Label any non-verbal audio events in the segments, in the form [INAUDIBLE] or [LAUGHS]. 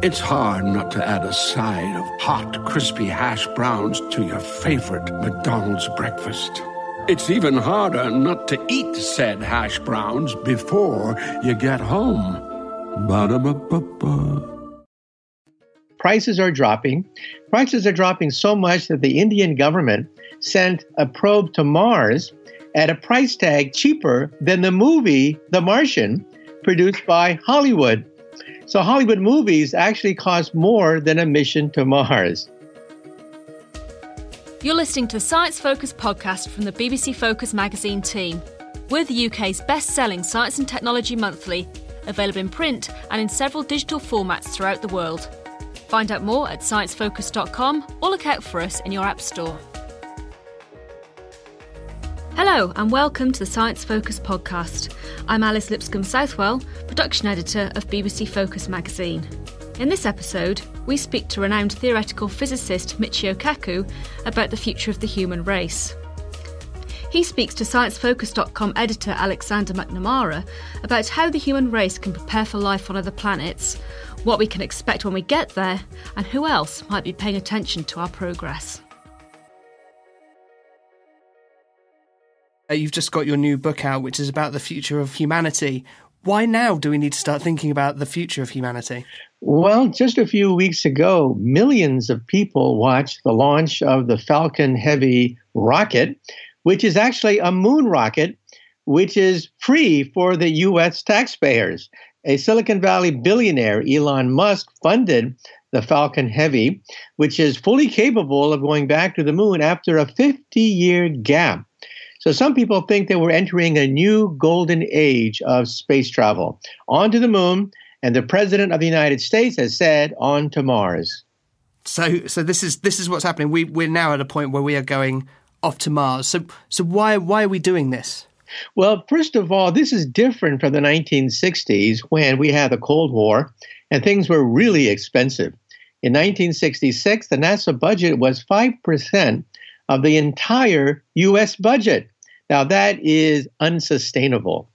It's hard not to add a side of hot, crispy hash browns to your favorite McDonald's breakfast. It's even harder not to eat said hash browns before you get home. Ba-da-ba-ba-ba. prices are dropping. Prices are dropping so much that the Indian government sent a probe to Mars at a price tag cheaper than the movie The Martian produced by Hollywood. So Hollywood movies actually cost more than a mission to Mars. You're listening to the Science Focus podcast from the BBC Focus magazine team. We're the UK's best selling science and technology monthly, available in print and in several digital formats throughout the world. Find out more at sciencefocus.com or look out for us in your App Store. Hello, and welcome to the Science Focus podcast. I'm Alice Lipscomb Southwell, production editor of BBC Focus magazine. In this episode, we speak to renowned theoretical physicist Michio Kaku about the future of the human race. He speaks to ScienceFocus.com editor Alexander McNamara about how the human race can prepare for life on other planets, what we can expect when we get there, and who else might be paying attention to our progress. You've just got your new book out, which is about the future of humanity. Why now do we need to start thinking about the future of humanity? Well, just a few weeks ago, millions of people watched the launch of the Falcon Heavy rocket, which is actually a moon rocket, which is free for the US taxpayers. A Silicon Valley billionaire, Elon Musk, funded the Falcon Heavy, which is fully capable of going back to the moon after a 50 year gap. So some people think that we're entering a new golden age of space travel. onto the moon, and the President of the United States has said, on to Mars. So, so this is this is what's happening. We we're now at a point where we are going off to Mars. So, so why why are we doing this? Well, first of all, this is different from the 1960s when we had the Cold War and things were really expensive. In 1966, the NASA budget was 5% of the entire US budget. Now, that is unsustainable.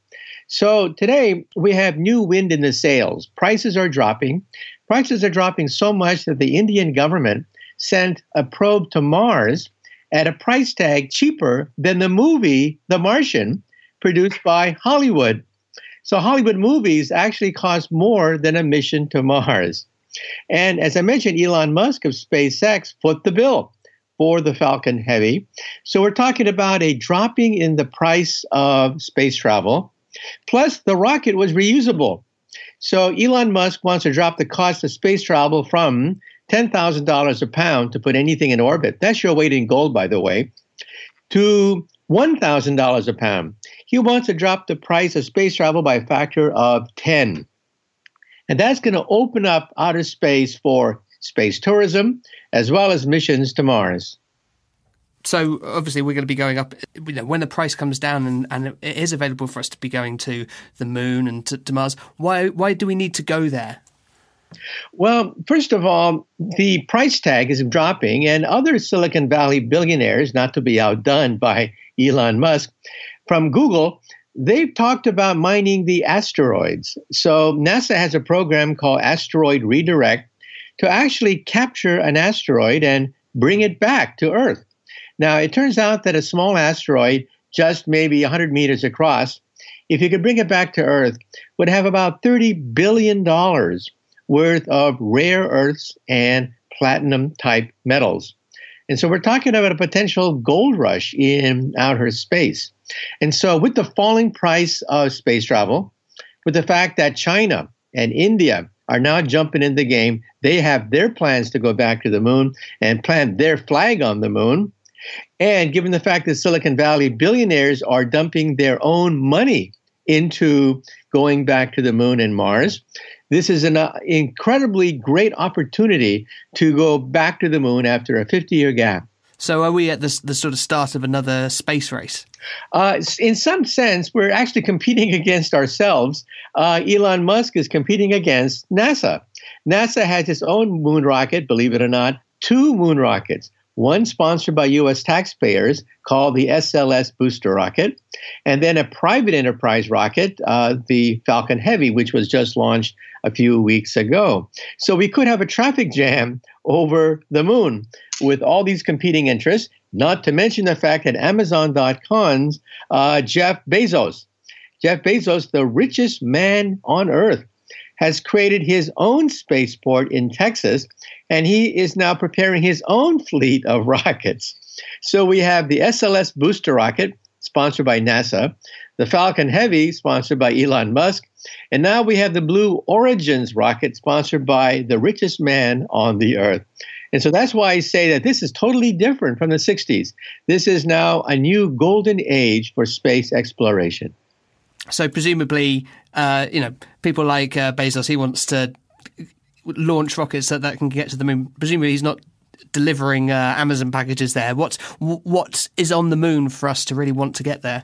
So today we have new wind in the sails. Prices are dropping. Prices are dropping so much that the Indian government sent a probe to Mars at a price tag cheaper than the movie The Martian produced by Hollywood. So Hollywood movies actually cost more than a mission to Mars. And as I mentioned, Elon Musk of SpaceX foot the bill for the Falcon Heavy. So we're talking about a dropping in the price of space travel. Plus, the rocket was reusable. So Elon Musk wants to drop the cost of space travel from $10,000 a pound to put anything in orbit. That's your weight in gold, by the way, to $1,000 a pound. He wants to drop the price of space travel by a factor of 10. And that's going to open up outer space for space tourism as well as missions to Mars. So obviously we're going to be going up. You know, when the price comes down and, and it is available for us to be going to the moon and to, to Mars, why why do we need to go there? Well, first of all, the price tag is dropping, and other Silicon Valley billionaires, not to be outdone by Elon Musk, from Google, they've talked about mining the asteroids. So NASA has a program called Asteroid Redirect to actually capture an asteroid and bring it back to Earth. Now, it turns out that a small asteroid, just maybe 100 meters across, if you could bring it back to Earth, would have about $30 billion worth of rare earths and platinum type metals. And so we're talking about a potential gold rush in outer space. And so, with the falling price of space travel, with the fact that China and India are now jumping in the game, they have their plans to go back to the moon and plant their flag on the moon. And given the fact that Silicon Valley billionaires are dumping their own money into going back to the moon and Mars, this is an uh, incredibly great opportunity to go back to the moon after a 50 year gap. So, are we at the, the sort of start of another space race? Uh, in some sense, we're actually competing [LAUGHS] against ourselves. Uh, Elon Musk is competing against NASA. NASA has its own moon rocket, believe it or not, two moon rockets one sponsored by U.S. taxpayers called the SLS booster rocket, and then a private enterprise rocket, uh, the Falcon Heavy, which was just launched a few weeks ago. So we could have a traffic jam over the moon with all these competing interests, not to mention the fact that Amazon.com's uh, Jeff Bezos, Jeff Bezos, the richest man on earth, has created his own spaceport in Texas, and he is now preparing his own fleet of [LAUGHS] rockets. So we have the SLS booster rocket, sponsored by NASA, the Falcon Heavy, sponsored by Elon Musk, and now we have the Blue Origins rocket, sponsored by the richest man on the earth. And so that's why I say that this is totally different from the 60s. This is now a new golden age for space exploration. So presumably, uh, you know, people like uh, Bezos, he wants to launch rockets that can get to the moon. Presumably, he's not delivering uh, Amazon packages there. What's what is on the moon for us to really want to get there?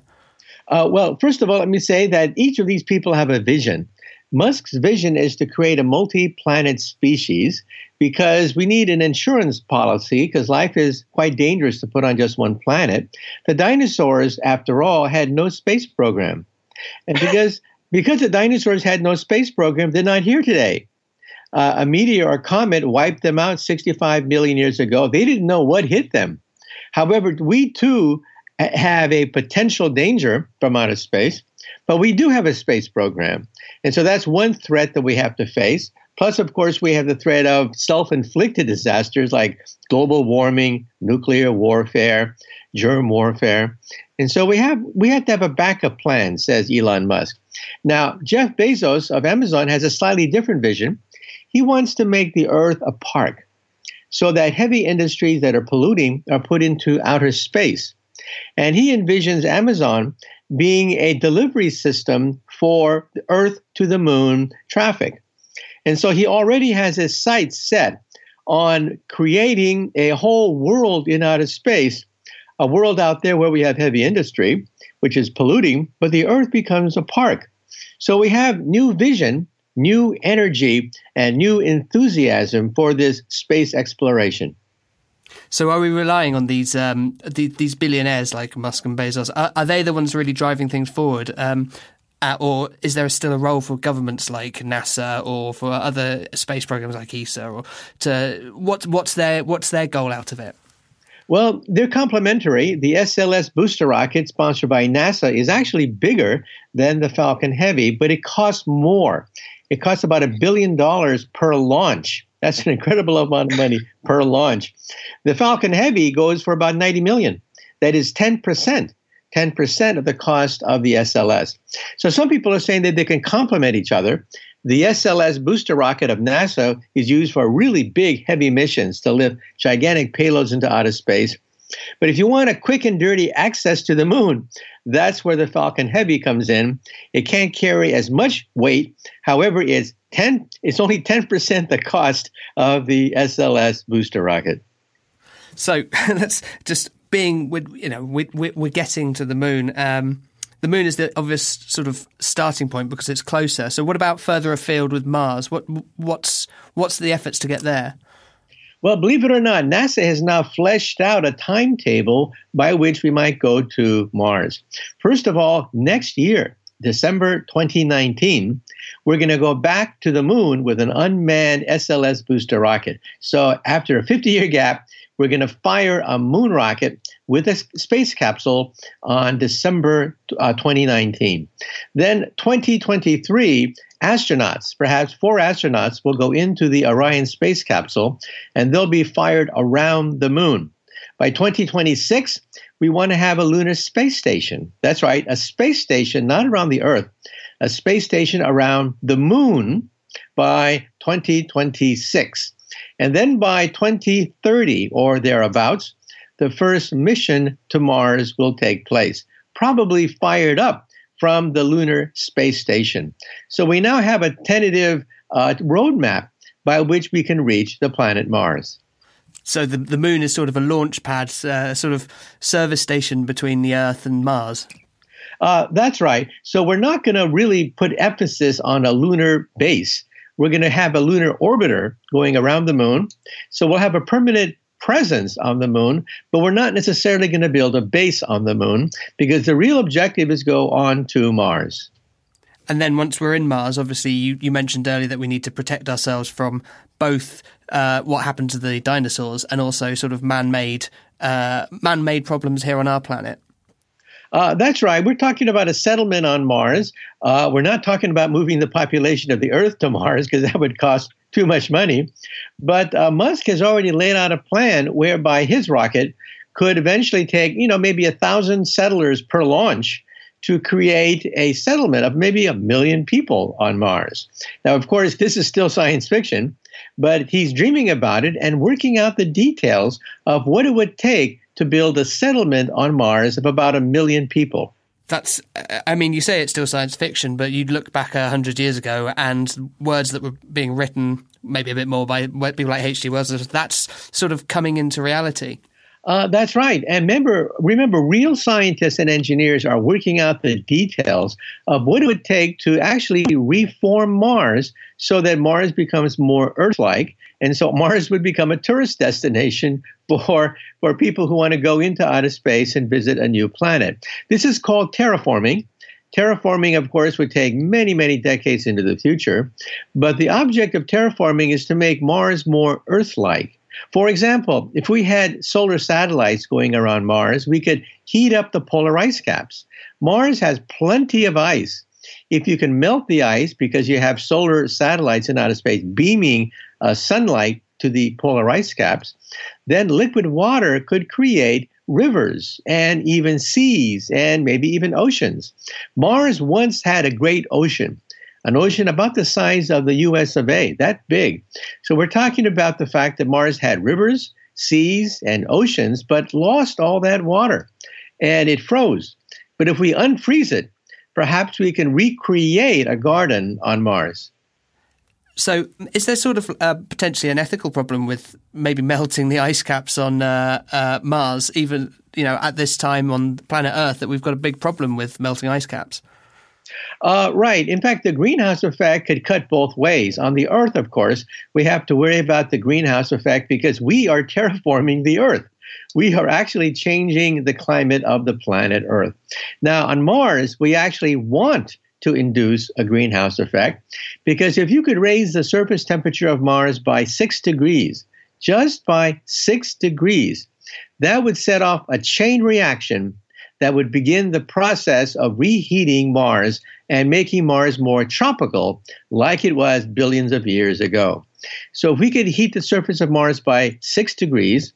Uh, well, first of all, let me say that each of these people have a vision. Musk's vision is to create a multi planet species because we need an insurance policy because life is quite dangerous to put on just one planet. The dinosaurs, after all, had no space program. And because because the dinosaurs had no space program, they're not here today. Uh, a meteor or comet wiped them out 65 million years ago. They didn't know what hit them. However, we too have a potential danger from outer space, but we do have a space program. And so that's one threat that we have to face. Plus, of course, we have the threat of self inflicted disasters like global warming, nuclear warfare, germ warfare. And so we have we have to have a backup plan, says Elon Musk. Now, Jeff Bezos of Amazon has a slightly different vision. He wants to make the earth a park so that heavy industries that are polluting are put into outer space. And he envisions Amazon being a delivery system for earth to the moon traffic. And so he already has his sights set on creating a whole world in outer space a world out there where we have heavy industry, which is polluting, but the earth becomes a park. So we have new vision, new energy, and new enthusiasm for this space exploration. So, are we relying on these um, the, these billionaires like Musk and Bezos? Are, are, they the ones really driving things forward, um, uh, or is there still a role for governments like NASA or for other space programs like ESA? Or to what what's their what's their goal out of it? Well, they're complementary. The SLS booster rocket, sponsored by NASA, is actually bigger than the Falcon Heavy, but it costs more. It costs about a billion dollars per launch. That's an incredible amount of money per launch. The Falcon Heavy goes for about 90 million. That is 10%. 10% of the cost of the SLS. So some people are saying that they can complement each other. The SLS booster rocket of NASA is used for really big, heavy missions to lift gigantic payloads into outer space. But if you want a quick and dirty access to the moon, that's where the Falcon Heavy comes in. It can't carry as much weight. However, it's 10 it's only 10% the cost of the SLS booster rocket. So [LAUGHS] that's just being you know we, we're getting to the moon um, the moon is the obvious sort of starting point because it's closer. So, what about further afield with Mars? What what's what's the efforts to get there? Well, believe it or not, NASA has now fleshed out a timetable by which we might go to Mars. First of all, next year, December 2019, we're going to go back to the moon with an unmanned SLS booster rocket. So, after a 50 year gap, we're going to fire a moon rocket with a space capsule on December uh, 2019. Then 2023, astronauts, perhaps four astronauts, will go into the Orion space capsule and they'll be fired around the moon. By 2026, we want to have a lunar space station. That's right, a space station, not around the Earth, a space station around the moon by 2026. And then by 2030 or thereabouts, the first mission to Mars will take place, probably fired up from the Lunar Space Station. So we now have a tentative uh, roadmap by which we can reach the planet Mars. So the the moon is sort of a launch pad, uh, sort of service station between the Earth and Mars. Uh, that's right. So we're not going to really put emphasis on a lunar base. We're going to have a lunar orbiter going around the moon. So we'll have a permanent presence on the moon, but we're not necessarily going to build a base on the moon because the real objective is go on to Mars. And then once we're in Mars, obviously, you, you mentioned earlier that we need to protect ourselves from both uh, what happened to the dinosaurs and also sort of man-made uh, man-made problems here on our planet. Uh, that's right. We're talking about a settlement on Mars. Uh, we're not talking about moving the population of the Earth to Mars because that would cost too much money. But uh, Musk has already laid out a plan whereby his rocket could eventually take, you know, maybe a thousand settlers per launch to create a settlement of maybe a million people on Mars. Now, of course, this is still science fiction, but he's dreaming about it and working out the details of what it would take to build a settlement on Mars of about a million people. That's, I mean, you say it's still science fiction, but you'd look back a hundred years ago and words that were being written, maybe a bit more by people like H.G. Wells, that's sort of coming into reality. Uh, that's right. And remember, remember, real scientists and engineers are working out the details of what it would take to actually reform Mars so that Mars becomes more Earth-like, and so Mars would become a tourist destination for for people who want to go into outer space and visit a new planet. This is called terraforming. Terraforming, of course, would take many, many decades into the future, but the object of terraforming is to make Mars more Earth-like. For example, if we had solar satellites going around Mars, we could heat up the polar ice caps. Mars has plenty of ice. If you can melt the ice because you have solar satellites in outer space beaming uh, sunlight to the polar ice caps, then liquid water could create rivers and even seas and maybe even oceans. Mars once had a great ocean an ocean about the size of the US of A, that big. So we're talking about the fact that Mars had rivers, seas, and oceans, but lost all that water and it froze. But if we unfreeze it, perhaps we can recreate a garden on Mars. So, is there sort of uh, potentially an ethical problem with maybe melting the ice caps on uh, uh, Mars, even you know at this time on planet Earth, that we've got a big problem with melting ice caps? Uh, right. In fact, the greenhouse effect could cut both ways. On the Earth, of course, we have to worry about the greenhouse effect because we are [LAUGHS] terraforming the Earth. We are actually changing the climate of the planet Earth. Now, on Mars, we actually want to induce a greenhouse effect because if you could raise the surface temperature of Mars by six degrees, just by six degrees, that would set off a chain reaction that would begin the process of reheating Mars and making Mars more tropical, like it was billions of years ago. So, if we could heat the surface of Mars by six degrees,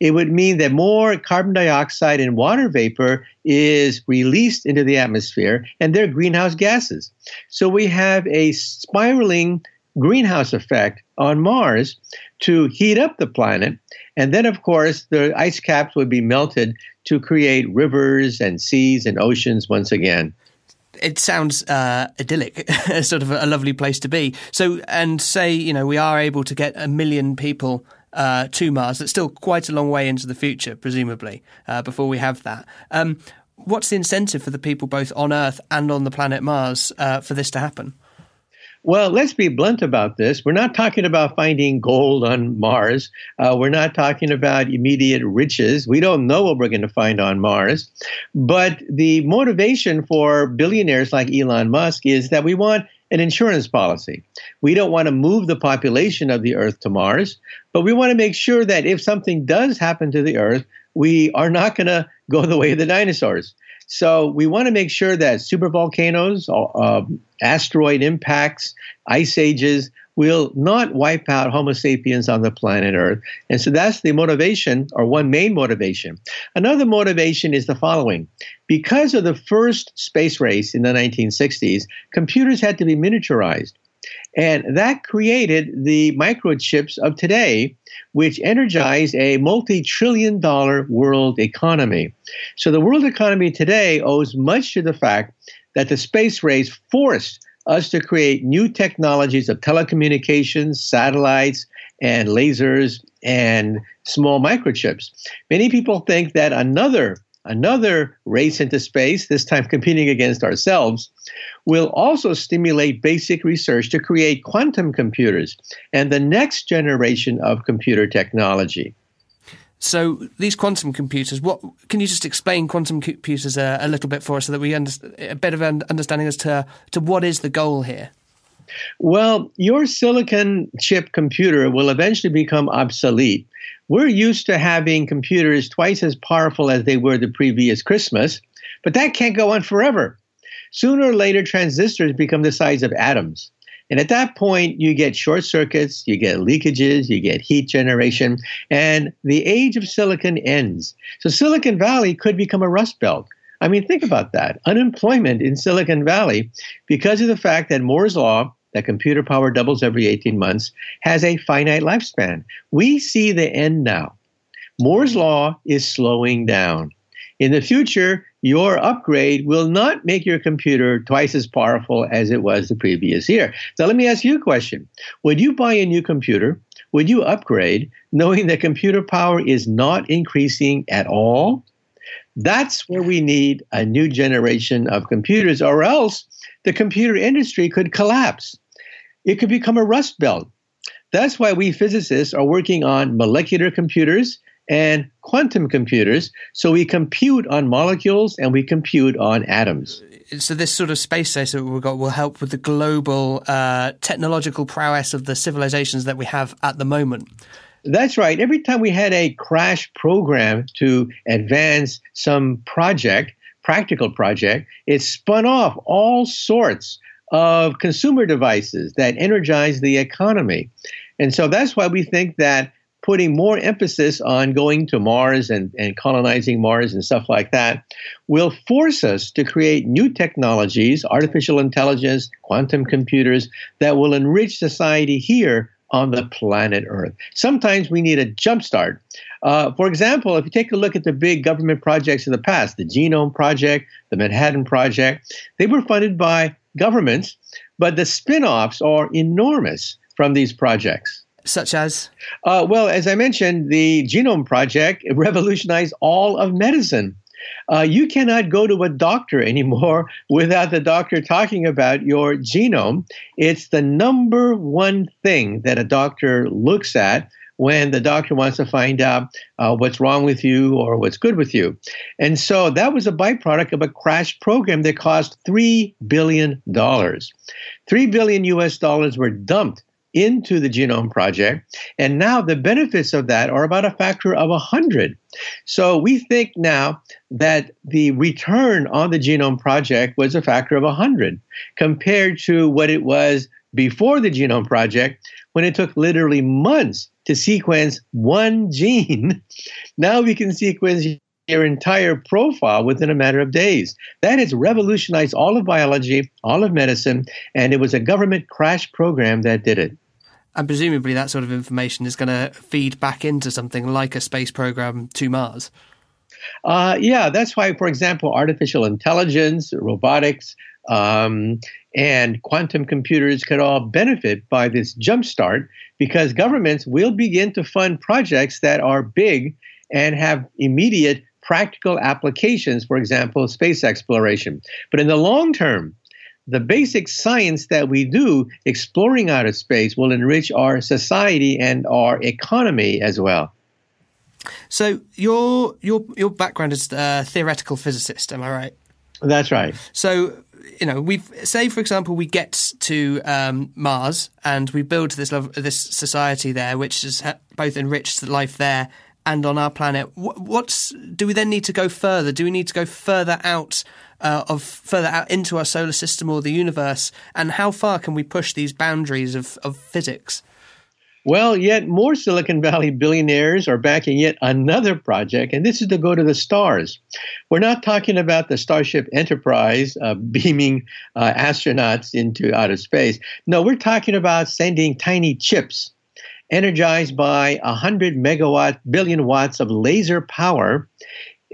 it would mean that more carbon dioxide and water vapor is released into the atmosphere, and they're greenhouse gases. So, we have a spiraling greenhouse effect on Mars to heat up the planet. And then, of course, the ice caps would be melted to create rivers and seas and oceans once again. It sounds uh, idyllic, [LAUGHS] sort of a lovely place to be. So, and say, you know, we are able to get a million people uh, to Mars. That's still quite a long way into the future, presumably, uh, before we have that. Um, what's the incentive for the people both on Earth and on the planet Mars uh, for this to happen? Well, let's be blunt about this. We're not talking about finding gold on Mars. Uh, we're not talking about immediate riches. We don't know what we're going to find on Mars. But the motivation for billionaires like Elon Musk is that we want an insurance policy. We don't want to move the population of the Earth to Mars, but we want to make sure that if something does happen to the Earth, we are not going to go the way of the dinosaurs. So we want to make sure that supervolcanoes, uh, asteroid impacts, ice ages will not wipe out Homo sapiens on the planet Earth. And so that's the motivation, or one main motivation. Another motivation is the following because of the first space race in the 1960s, computers had to be miniaturized. And that created the microchips of today, which energized a multi trillion dollar world economy. So the world economy today owes much to the fact that the space race forced us to create new technologies of telecommunications, satellites, and lasers and small microchips. Many people think that another another race into space, this time competing against ourselves, will also stimulate basic research to create quantum computers and the next generation of computer technology. So these quantum computers, what can you just explain quantum computers a, a little bit for us, so that we understand a bit of an understanding as to to what is the goal here? Well, your silicon chip computer will eventually become obsolete. We're used to having computers twice as powerful as they were the previous Christmas, but that can't go on forever. Sooner or later, transistors become the size of atoms. And at that point, you get short circuits, you get leakages, you get heat generation, and the age of silicon ends. So Silicon Valley could become a rust belt. I mean, think about that. Unemployment in Silicon Valley, because of the fact that Moore's Law, that computer power doubles every 18 months, has a finite lifespan. We see the end now. Moore's Law is slowing down. In the future, your upgrade will not make your computer twice as powerful as it was the previous year. So let me ask you a question. Would you buy a new computer? Would you upgrade knowing that computer power is not increasing at all? That's where we need a new generation of computers, or else the computer industry could collapse. It could become a rust belt. That's why we physicists are working on molecular computers and quantum computers. So we compute on molecules and we compute on atoms. So this sort of space station that we've got will help with the global uh, technological prowess of the civilizations that we have at the moment. That's right. Every time we had a crash program to advance some project, practical project, it spun off all sorts of consumer devices that energize the economy. And so that's why we think that putting more emphasis on going to Mars and, and colonizing Mars and stuff like that will force us to create new technologies, artificial intelligence, quantum computers that will enrich society here on the planet Earth. Sometimes we need a jumpstart. Uh, for example, if you take a look at the big government projects of the past, the Genome Project, the Manhattan Project, they were funded by governments, but the spin offs are enormous from these projects such as? Uh, well, as I mentioned, the Genome Project revolutionized all of medicine. Uh, you cannot go to a doctor [LAUGHS] anymore without the doctor talking about your genome. It's the number one thing that a doctor looks at when the doctor wants to find out uh, what's wrong with you or what's good with you. And so that was a byproduct of a crash program that cost $3 billion. 3 billion US dollars were dumped into the Genome Project. And now the benefits of that are about a factor of 100. So we think now that the return on the Genome Project was a factor of 100 compared to what it was before the Genome Project when it took literally months to sequence one gene. [LAUGHS] Now we can sequence your entire profile within a matter of days. That has revolutionized all of biology, all of medicine, and it was a government crash program that did it. And presumably, that sort of information is going to feed back into something like a space program to Mars. Uh, yeah, that's why, for example, artificial intelligence, robotics, um, and quantum computers could all benefit by this jumpstart because governments will begin to fund projects that are big and have immediate practical applications, for example, space exploration. But in the long term, the basic science that we do exploring outer space will enrich our society and our economy as well. So your your your background is a theoretical physicist, am I right? That's right. So you know, we say for example we get to um, Mars and we build this this society there, which has both enriched life there and on our planet. What's do we then need to go further? Do we need to go further out uh, of further out into our solar system or the universe? And how far can we push these boundaries of, of physics? Well, yet more Silicon Valley billionaires are backing yet another project, and this is to go to the stars. We're not talking about the Starship Enterprise uh, [LAUGHS] beaming uh, astronauts into outer space. No, we're talking about sending tiny chips energized by 100 megawatt billion watts of laser power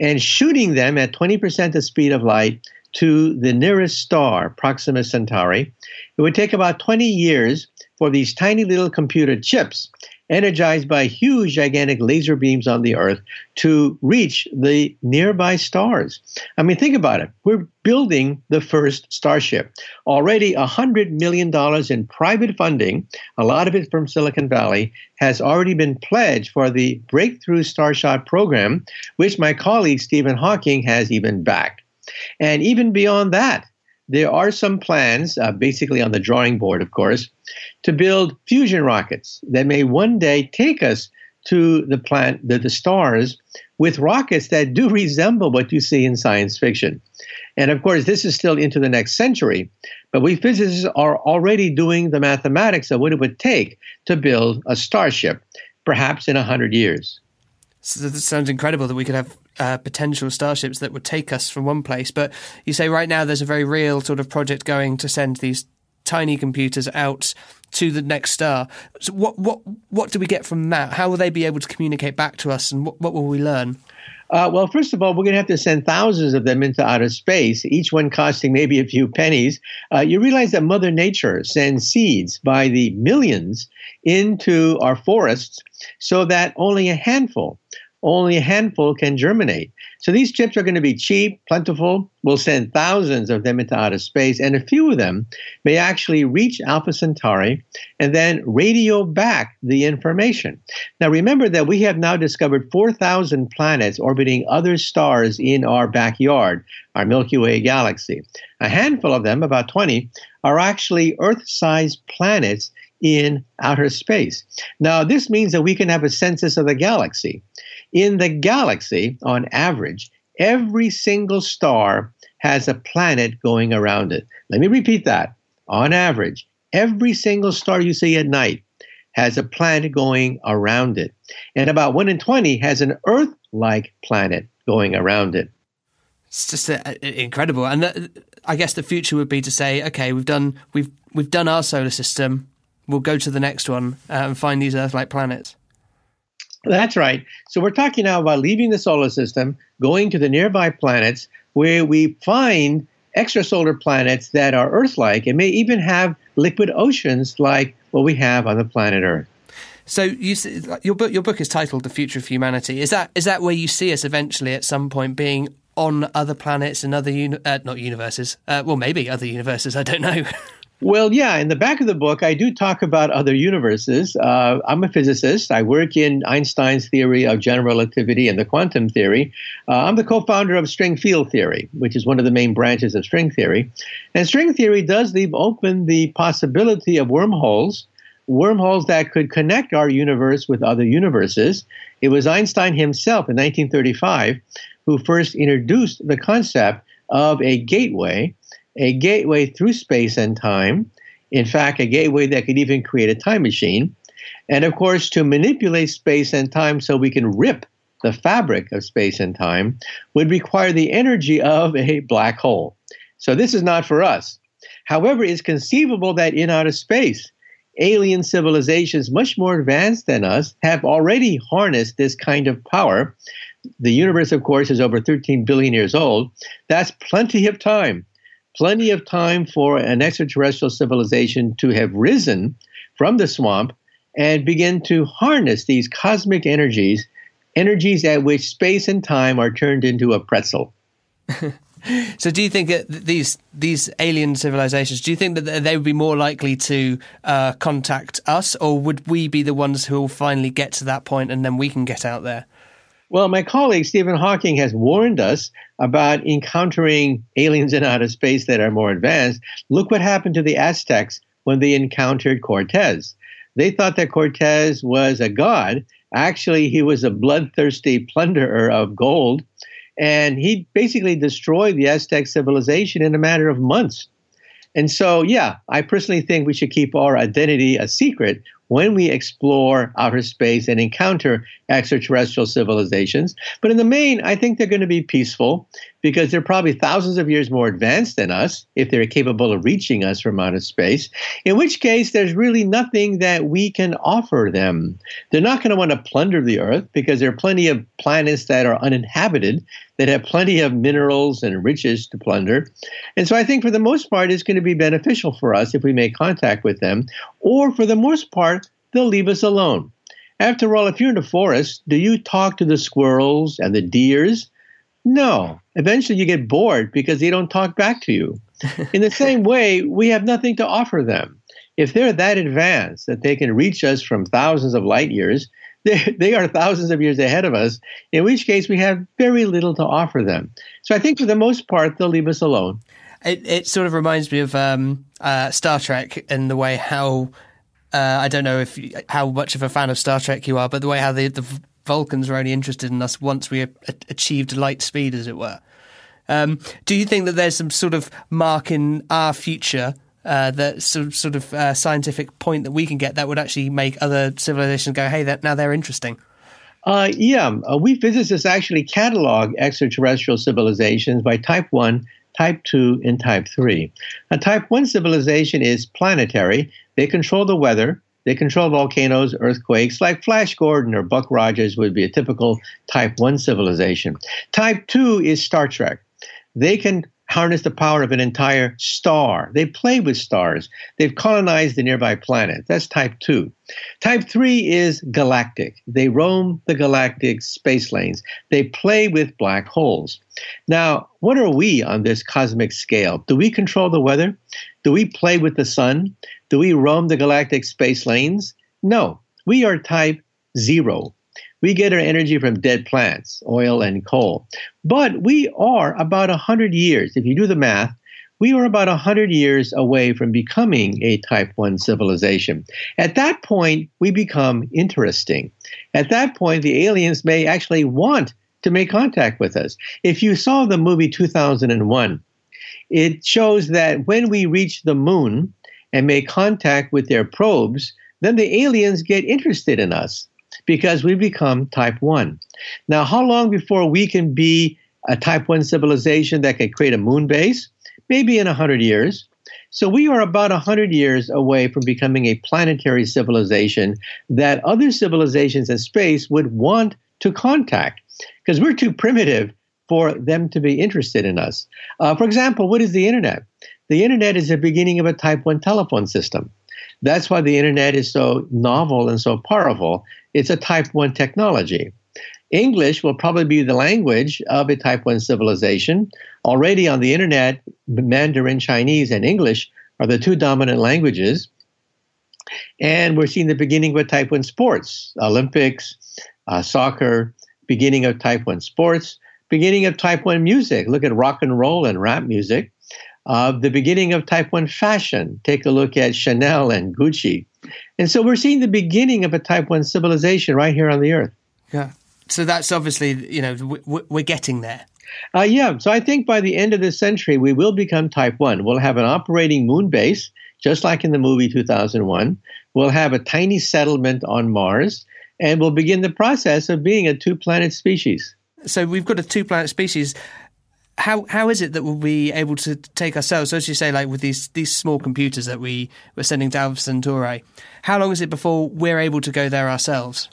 and shooting them at 20% the speed of light to the nearest star, Proxima Centauri. It would take about 20 years for these tiny little computer chips energized by huge gigantic laser beams on the earth to reach the nearby stars. I mean, think about it. We're building the first Starship. Already $100 million in private funding, a lot of it from Silicon Valley, has already been pledged for the Breakthrough Starshot program, which my colleague Stephen Hawking has even backed. And even beyond that, there are some plans, uh, basically on the drawing board, of course, to build fusion rockets that may one day take us to the planet, the, the stars, with rockets that do [LAUGHS] resemble what you see in science fiction. And of course, this is still into the next century, but we physicists are already doing the mathematics of what it would take to build a starship, perhaps in 100 years. So that sounds incredible that we could have uh, potential starships that would take us from one place. But you say right now there's a very real sort of project going to send these tiny computers out to the next star. So what what what do we get from that? How will they be able to communicate back to us, and what, what will we learn? Uh, well, first of all, we're going to have to send thousands of them into outer space, each one costing maybe a few pennies. Uh, you realize that Mother Nature sends seeds by the millions into our forests so that only a handful only a handful can germinate. So these chips are going to be cheap, plentiful. We'll send thousands of them into outer space, and a few of them may actually reach Alpha Centauri and then radio back the information. Now, remember that we have now discovered 4,000 planets orbiting other stars in our backyard, our Milky Way galaxy. A handful of them, about 20, are actually Earth sized planets in outer space. Now, this means that we can have a census of the galaxy. In the galaxy, on average, every single star has a planet going around it. Let me repeat that. On average, every single star you see at night has a planet going around it. And about 1 in 20 has an Earth like planet going around it. It's just uh, incredible. And I guess the future would be to say, okay, we've done, we've, we've done our solar system. We'll go to the next one uh, and find these Earth like planets. That's right. So we're talking now about leaving the solar system, going to the nearby planets where we find extrasolar planets that are Earth like and may even have liquid oceans like what we have on the planet Earth. So you, your book your book is titled "The Future of Humanity." Is that is that where you see us eventually at some point being on other planets and other uni- uh, not universes? Uh, well, maybe other universes. I don't know. [LAUGHS] Well, yeah, in the back of the book, I do talk about other universes. Uh, I'm a physicist. I work in Einstein's theory of general relativity and the quantum theory. Uh, I'm the co founder of string field theory, which is one of the main branches of string theory. And string theory does leave open the possibility of wormholes, wormholes that could connect our universe with other universes. It was Einstein himself in 1935 who first introduced the concept of a gateway a gateway through space and time. In fact, a gateway that could even create a time machine. And of course, to manipulate space and time so we can rip the fabric of space and time would require the energy of a black hole. So this is not for us. However, it's conceivable that in outer space, alien civilizations much more advanced than us have already harnessed this kind of power. The universe, of course, is over 13 billion years old. That's plenty of time plenty of time for an extraterrestrial civilization to have risen from the swamp and begin to harness these cosmic energies energies at which space and time are turned into a pretzel. [LAUGHS] so, do you think that these these alien civilizations? Do you think that they would be more likely to uh, contact us, or would we be the ones who will finally get to that point, and then we can get out there? Well, my colleague Stephen Hawking has warned us about encountering aliens in outer space that are more advanced. Look what happened to the Aztecs when they encountered Cortez. They thought that Cortez was a god. Actually, he was a bloodthirsty plunderer of gold, and he basically destroyed the Aztec civilization in a matter of months. And so, yeah, I personally think we should keep our identity a secret when we explore outer space and encounter extraterrestrial civilizations. But in the main, I think they're going to be peaceful because they're probably thousands of years more advanced than us if they're capable of reaching us from outer space, in which case there's really nothing that we can offer them. They're not going to want to plunder the Earth because there are plenty of planets that are uninhabited that have plenty of minerals and riches to plunder. And so I think for the most part, it's going to be beneficial for us if we make contact with them, or for the most part, they'll leave us alone. After all, if you're in the forest, do you talk to the squirrels and the deers? No. Eventually you get bored because they don't talk back to you. in the same [LAUGHS] way, we have nothing to offer them. If they're that advanced that they can reach us from thousands of light years, [LAUGHS] they they are thousands of years ahead of us, in which case we have very little to offer them. So I think for the most part, they'll leave us alone. It, it sort of reminds me of um, uh, Star Trek in the way how uh, I don't know if how much of a fan of Star Trek you are, but the way how the, the Vulcans were only interested in us once we achieved light speed, as it were. Um, do you think that there's some sort of mark in our future uh, that sort of, sort of uh, scientific point that we can get that would actually make other civilizations go, hey, that, now they're interesting? Uh, yeah, uh, we physicists actually catalog extraterrestrial civilizations by type 1, type 2, and type 3. A type 1 civilization is planetary. They control the weather, they control volcanoes, earthquakes, like Flash Gordon or Buck Rogers would be a typical Type 1 civilization. Type 2 is Star Trek. They can harness the power of an entire star. They play with stars. They've colonized the nearby planet. That's type 2. Type 3 is galactic. They roam the galactic space lanes. They play with black holes. Now, what are we on this cosmic scale? Do we control the weather? Do we play with the sun? Do we roam the galactic space lanes? No. We are type 0. We get our energy from dead plants, oil and coal. But we are about 100 years, if you do the math, we are about 100 years away from becoming a type 1 civilization. At that point, we become interesting. At that point, the aliens may actually want to make contact with us. If you saw the movie 2001, it shows that when we reach the moon and make contact with their probes, then the aliens get interested in us because we become type 1. Now, how long before we can be a type 1 civilization that can create a moon base? Maybe in 100 years. So we are about 100 years away from becoming a planetary civilization that other civilizations in space would want to contact because we're too primitive for them to be interested in us. Uh, for example, what is the internet? The internet is the beginning of a type 1 telephone system. That's why the internet is so novel and so powerful it's a type 1 technology. English will probably be the language of a type 1 civilization. Already on the internet, Mandarin Chinese and English are the two dominant languages. And we're seeing the beginning of type 1 sports, Olympics, uh, soccer, beginning of type 1 sports, beginning of type 1 music. Look at rock and roll and rap music. Uh, the beginning of type 1 fashion. Take a look at Chanel and Gucci. And so we're seeing the beginning of a type 1 civilization right here on the earth. Yeah. So that's obviously, you know, we're getting there. Uh, yeah. So I think by the end of this century, we will become type 1. We'll have an operating moon base, just like in the movie 2001. We'll have a tiny settlement on Mars, and we'll begin the process of being a two planet species. So we've got a two planet species how how is it that we'll be able to take ourselves, so as you say, like with these these small computers that we we're sending to Alpha Centauri? How long is it before we're able to go there ourselves?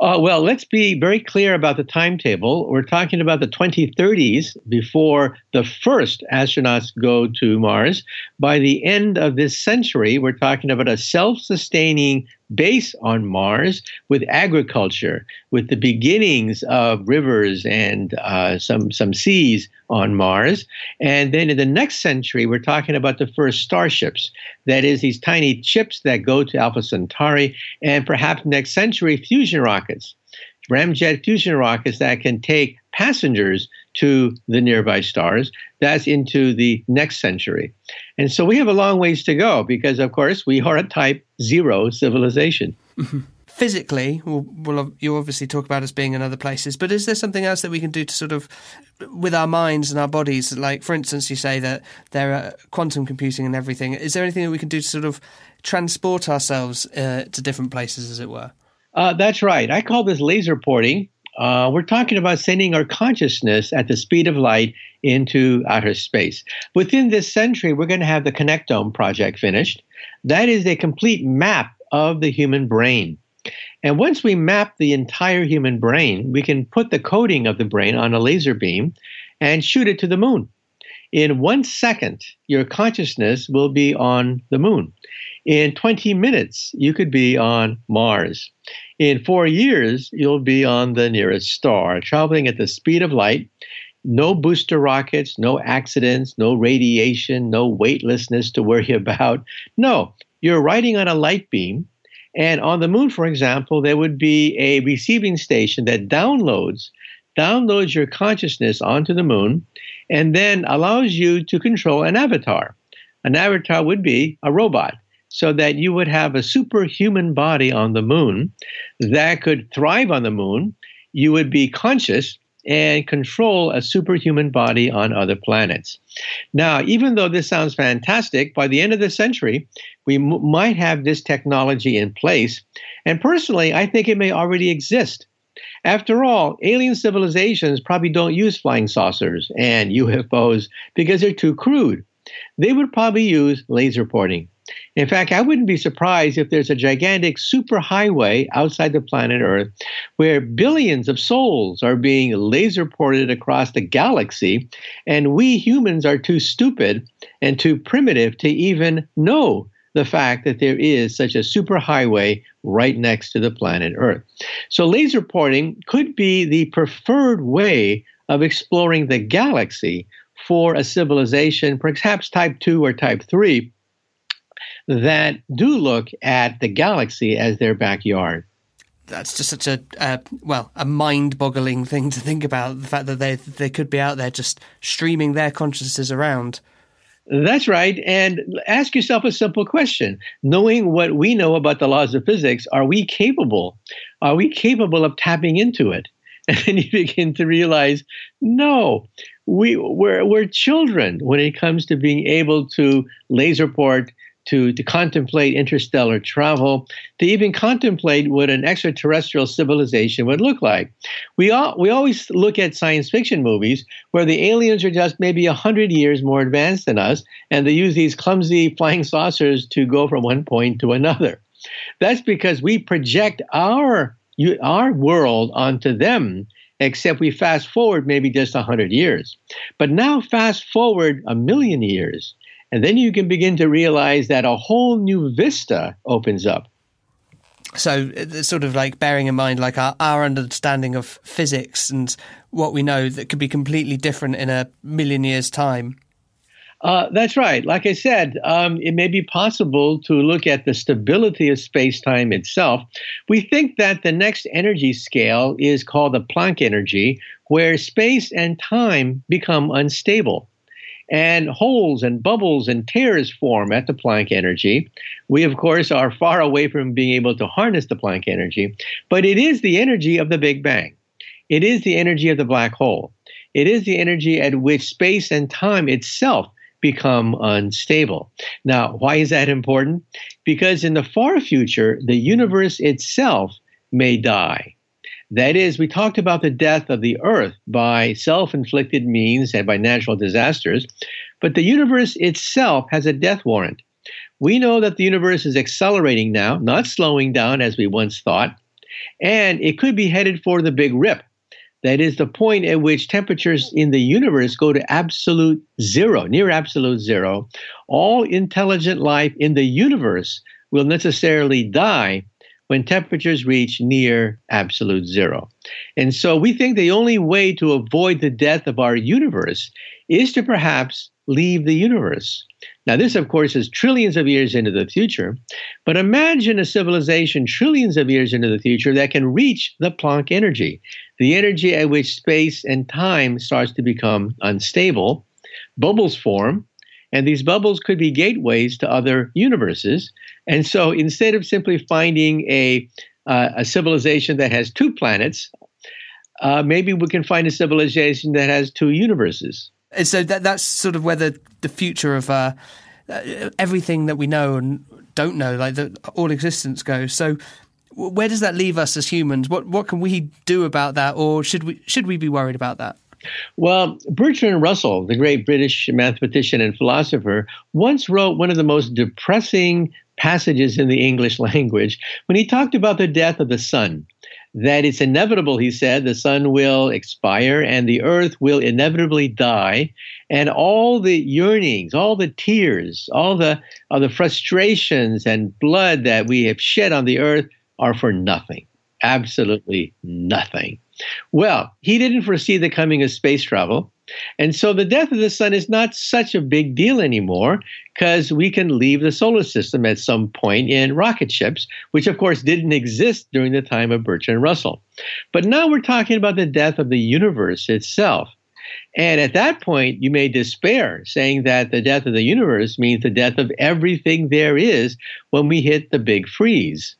Uh, well, let's be very clear about the timetable. We're talking about the 2030s before the first astronauts go to Mars. By the end of this century, we're talking about a self sustaining base on Mars with agriculture, with the beginnings of rivers and uh, some some seas on Mars. And then in the next century, we're talking about the first starships. That is, these tiny chips that go to Alpha Centauri, and perhaps next century, fusion rockets. Ramjet fusion rockets that can take passengers to the nearby stars. That's into the next century. And so we have a long ways to go because, of course, we are a type zero civilization. Mm-hmm. [LAUGHS] Physically, we'll, we'll, you obviously talk about us being in other places, but is there something else that we can do to sort of, with our minds and our bodies? Like, for instance, you say that there are quantum computing and everything. Is there anything that we can do to sort of transport ourselves uh, to different places, as it were? Uh, that's right. I call this laser porting. Uh, we're talking about sending our consciousness at the speed of light into outer space. Within this century, we're going to have the Connectome project finished. That is a complete map of the human brain. And once we map the entire human brain, we can put the coding of the brain on a laser beam and shoot it to the moon. In one second, your consciousness will be on the moon. In 20 minutes, you could be on Mars. In four years, you'll be on the nearest star, traveling at the speed of light. No booster rockets, no accidents, no radiation, no weightlessness to worry [LAUGHS] about. No, you're riding on a light beam. And on the moon, for example, there would be a receiving station that downloads downloads your consciousness onto the moon and then allows you to control an avatar. An avatar would be a robot so that you would have a superhuman body on the moon that could thrive on the moon. You would be conscious and control a superhuman body on other planets. Now, even though this sounds fantastic, by the end of the century, we m- might have this technology in place. And personally, I think it may already exist. After all, alien civilizations probably don't use flying saucers and [LAUGHS] UFOs because they're too crude. They would probably use laser porting. In fact, I wouldn't be surprised if there's a gigantic superhighway outside the planet Earth where billions of souls are being laser ported across the galaxy, and we humans are too stupid and too primitive to even know the fact that there is such a superhighway right next to the planet Earth. So, laser porting could be the preferred way of exploring the galaxy for a civilization, perhaps type 2 or type 3, that do look at the galaxy as their backyard. That's just such a uh, well a mind-boggling thing to think about the fact that they they could be out there just streaming their consciousnesses around. That's right and ask yourself a simple question. Knowing what we know about the laws of physics are we capable are we capable of tapping into it? [LAUGHS] And then you begin to realize no we we're, we're children when it comes to being able to laser port to, to contemplate interstellar travel, to even contemplate what an extraterrestrial civilization would look like. We, all, we always look at science fiction movies where the aliens are just maybe 100 years more advanced than us, and they use these clumsy flying saucers to go from one point to another. That's because we project our, our world onto them except we fast forward maybe just 100 years. But now, fast forward a million years, and then you can begin to realize that a whole new vista opens up. So uh, it's sort of like bearing in mind like our, our understanding of physics and what we know that could be completely different in a million years' time. Uh, that's right. Like I said, um, it may be possible to look at the stability of space time itself. We think that the next energy scale is called the Planck energy, where space and time become unstable and holes and bubbles and tears form at the Planck energy. We, of course, are far away from being able to harness the Planck energy, but it is the energy of the Big Bang. It is the energy of the black hole. It is the energy at which space and time itself become unstable. Now, why is that important? Because in the far future, the universe itself may die. That is, we talked about the death of the earth by self inflicted means and by natural disasters, but the universe itself has a death warrant. We know that the universe is accelerating now, not slowing down as we once thought, and it could be headed for the big rip. That is the point at which temperatures in the universe go to absolute zero, near absolute zero. All intelligent life in the universe will necessarily die when temperatures reach near absolute zero. And so we think the only way to avoid the death of our universe is to perhaps leave the universe. Now, this, of course, is trillions of years into the future, but imagine a civilization trillions of years into the future that can reach the Planck energy, the energy at which space and time starts to become unstable. Bubbles form, and these bubbles could be gateways to other universes. And so instead of simply finding a, uh, a civilization that has two planets, uh, maybe we can find a civilization that has two universes. And so that, that's sort of where the, the future of uh, uh everything that we know and don't know, like the, all existence goes. So where does that leave us as humans? What what can we do about that, or should we should we be worried about that? Well, Bertrand Russell, the great British mathematician and philosopher, once wrote one of the most depressing passages in the English [LAUGHS] language when he talked about the death of the sun. That it's inevitable, he said, the sun will expire and the earth will inevitably die, and all the yearnings, all the tears, all the, all the frustrations and blood that we have shed on the earth are for nothing. Absolutely nothing. Well, he didn't foresee the coming of space travel. And so the death of the sun is not such a big deal anymore because we can leave the solar system at some point in rocket ships, which of course didn't exist during the time of Bertrand Russell. But now we're talking about the death of the universe itself. And at that point, you may despair, saying that the death of the universe means the death of everything there is when we hit the big freeze.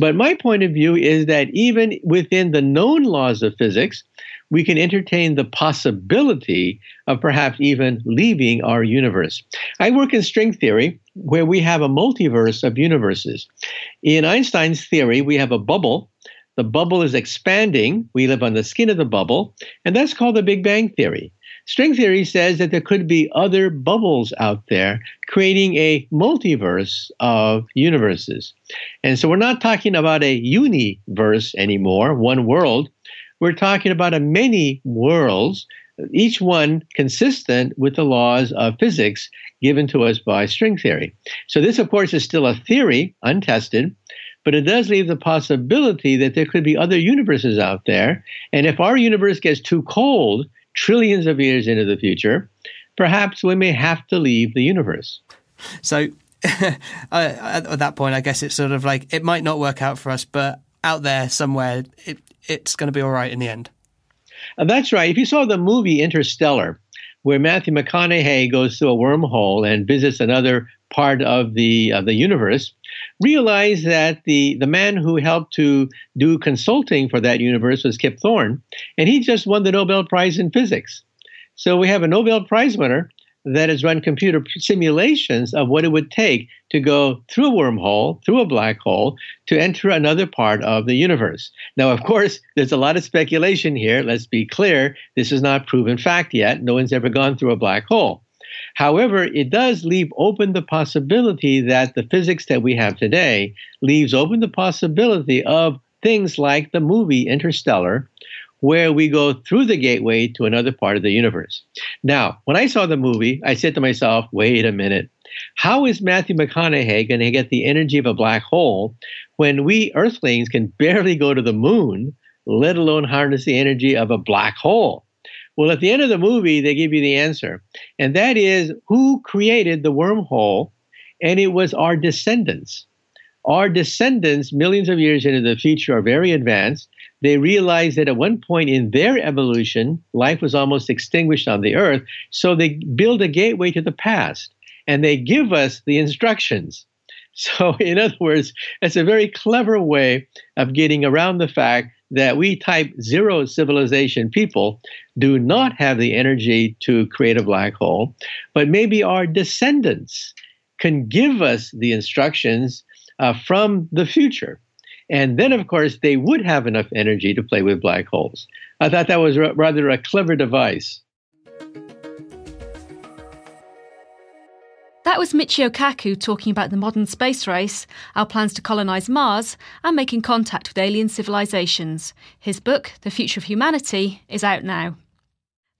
But my point of view is that even within the known laws of physics, we can entertain the possibility of perhaps even leaving our universe. I work in string theory, where we have a multiverse of universes. In Einstein's theory, we have a bubble. The bubble is expanding. We live on the skin of the bubble, and that's called the Big Bang Theory. String theory says that there could be other bubbles out there creating a multiverse of universes. And so we're not talking about a universe anymore, one world. We're talking about a many worlds, each one consistent with the laws of physics given to us by string theory. So this, of course, is still a theory, untested, but it does leave the possibility that there could be other universes out there. And if our universe gets too cold, trillions of years into the future, perhaps we may have to leave the universe. So, [LAUGHS] uh, at that point, I guess it's sort of like it might not work out for us, but out there somewhere, it, it's going to be all right in the end. Uh, that's right. If you saw the movie Interstellar, where Matthew McConaughey goes through a wormhole and visits another part of the of the universe, realize that the the man who helped to do consulting for that universe was Kip Thorne, and he just won the Nobel Prize in physics. So we have a Nobel Prize winner that has run computer simulations of what it would take to go through a wormhole, through a black hole, to enter another part of the universe. Now, of course, there's a lot of speculation here. Let's be clear. This is not proven fact yet. No one's ever gone through a black hole. However, it does leave open the possibility that the physics that we have today leaves open the possibility of things like the movie Interstellar, where we go through the gateway to another part of the universe. Now, when I saw the movie, I said to myself, wait a minute. How is Matthew McConaughey going to get the energy of a black hole when we Earthlings can barely go to the moon, let alone harness the energy of a black hole? Well, at the end of the movie, they give you the answer, and that is who created the wormhole, and it was our descendants. Our descendants, millions of years into the future, are very advanced. They realize that at one point in their evolution, life was almost extinguished on the earth. So they build a gateway to the past and they give us the instructions. [LAUGHS] So, in other words, it's a very clever way of getting around the fact that we type zero civilization people do not have the energy to create a black hole, but maybe our descendants can give us the instructions uh, from the future. And then, of course, they would have enough energy to play with black holes. I thought that was rather a clever device. That was Michio Kaku talking about the modern space race, our plans to colonise Mars, and making contact with alien civilizations. His book, The Future of Humanity, is out now.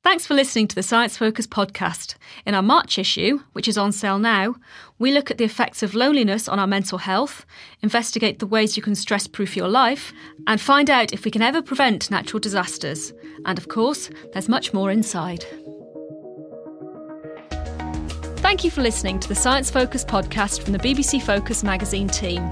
Thanks for listening to the Science Focus podcast. In our March issue, which is on sale now, we look at the effects of loneliness on our mental health, investigate the ways you can stress proof your life, and find out if we can ever prevent natural disasters. And of course, there's much more inside. Thank you for listening to the Science Focus podcast from the BBC Focus magazine team.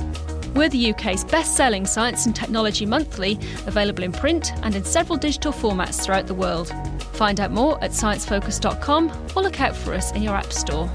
We're the UK's best selling science and technology monthly, available in print and in several digital formats throughout the world. Find out more at sciencefocus.com or look out for us in your App Store.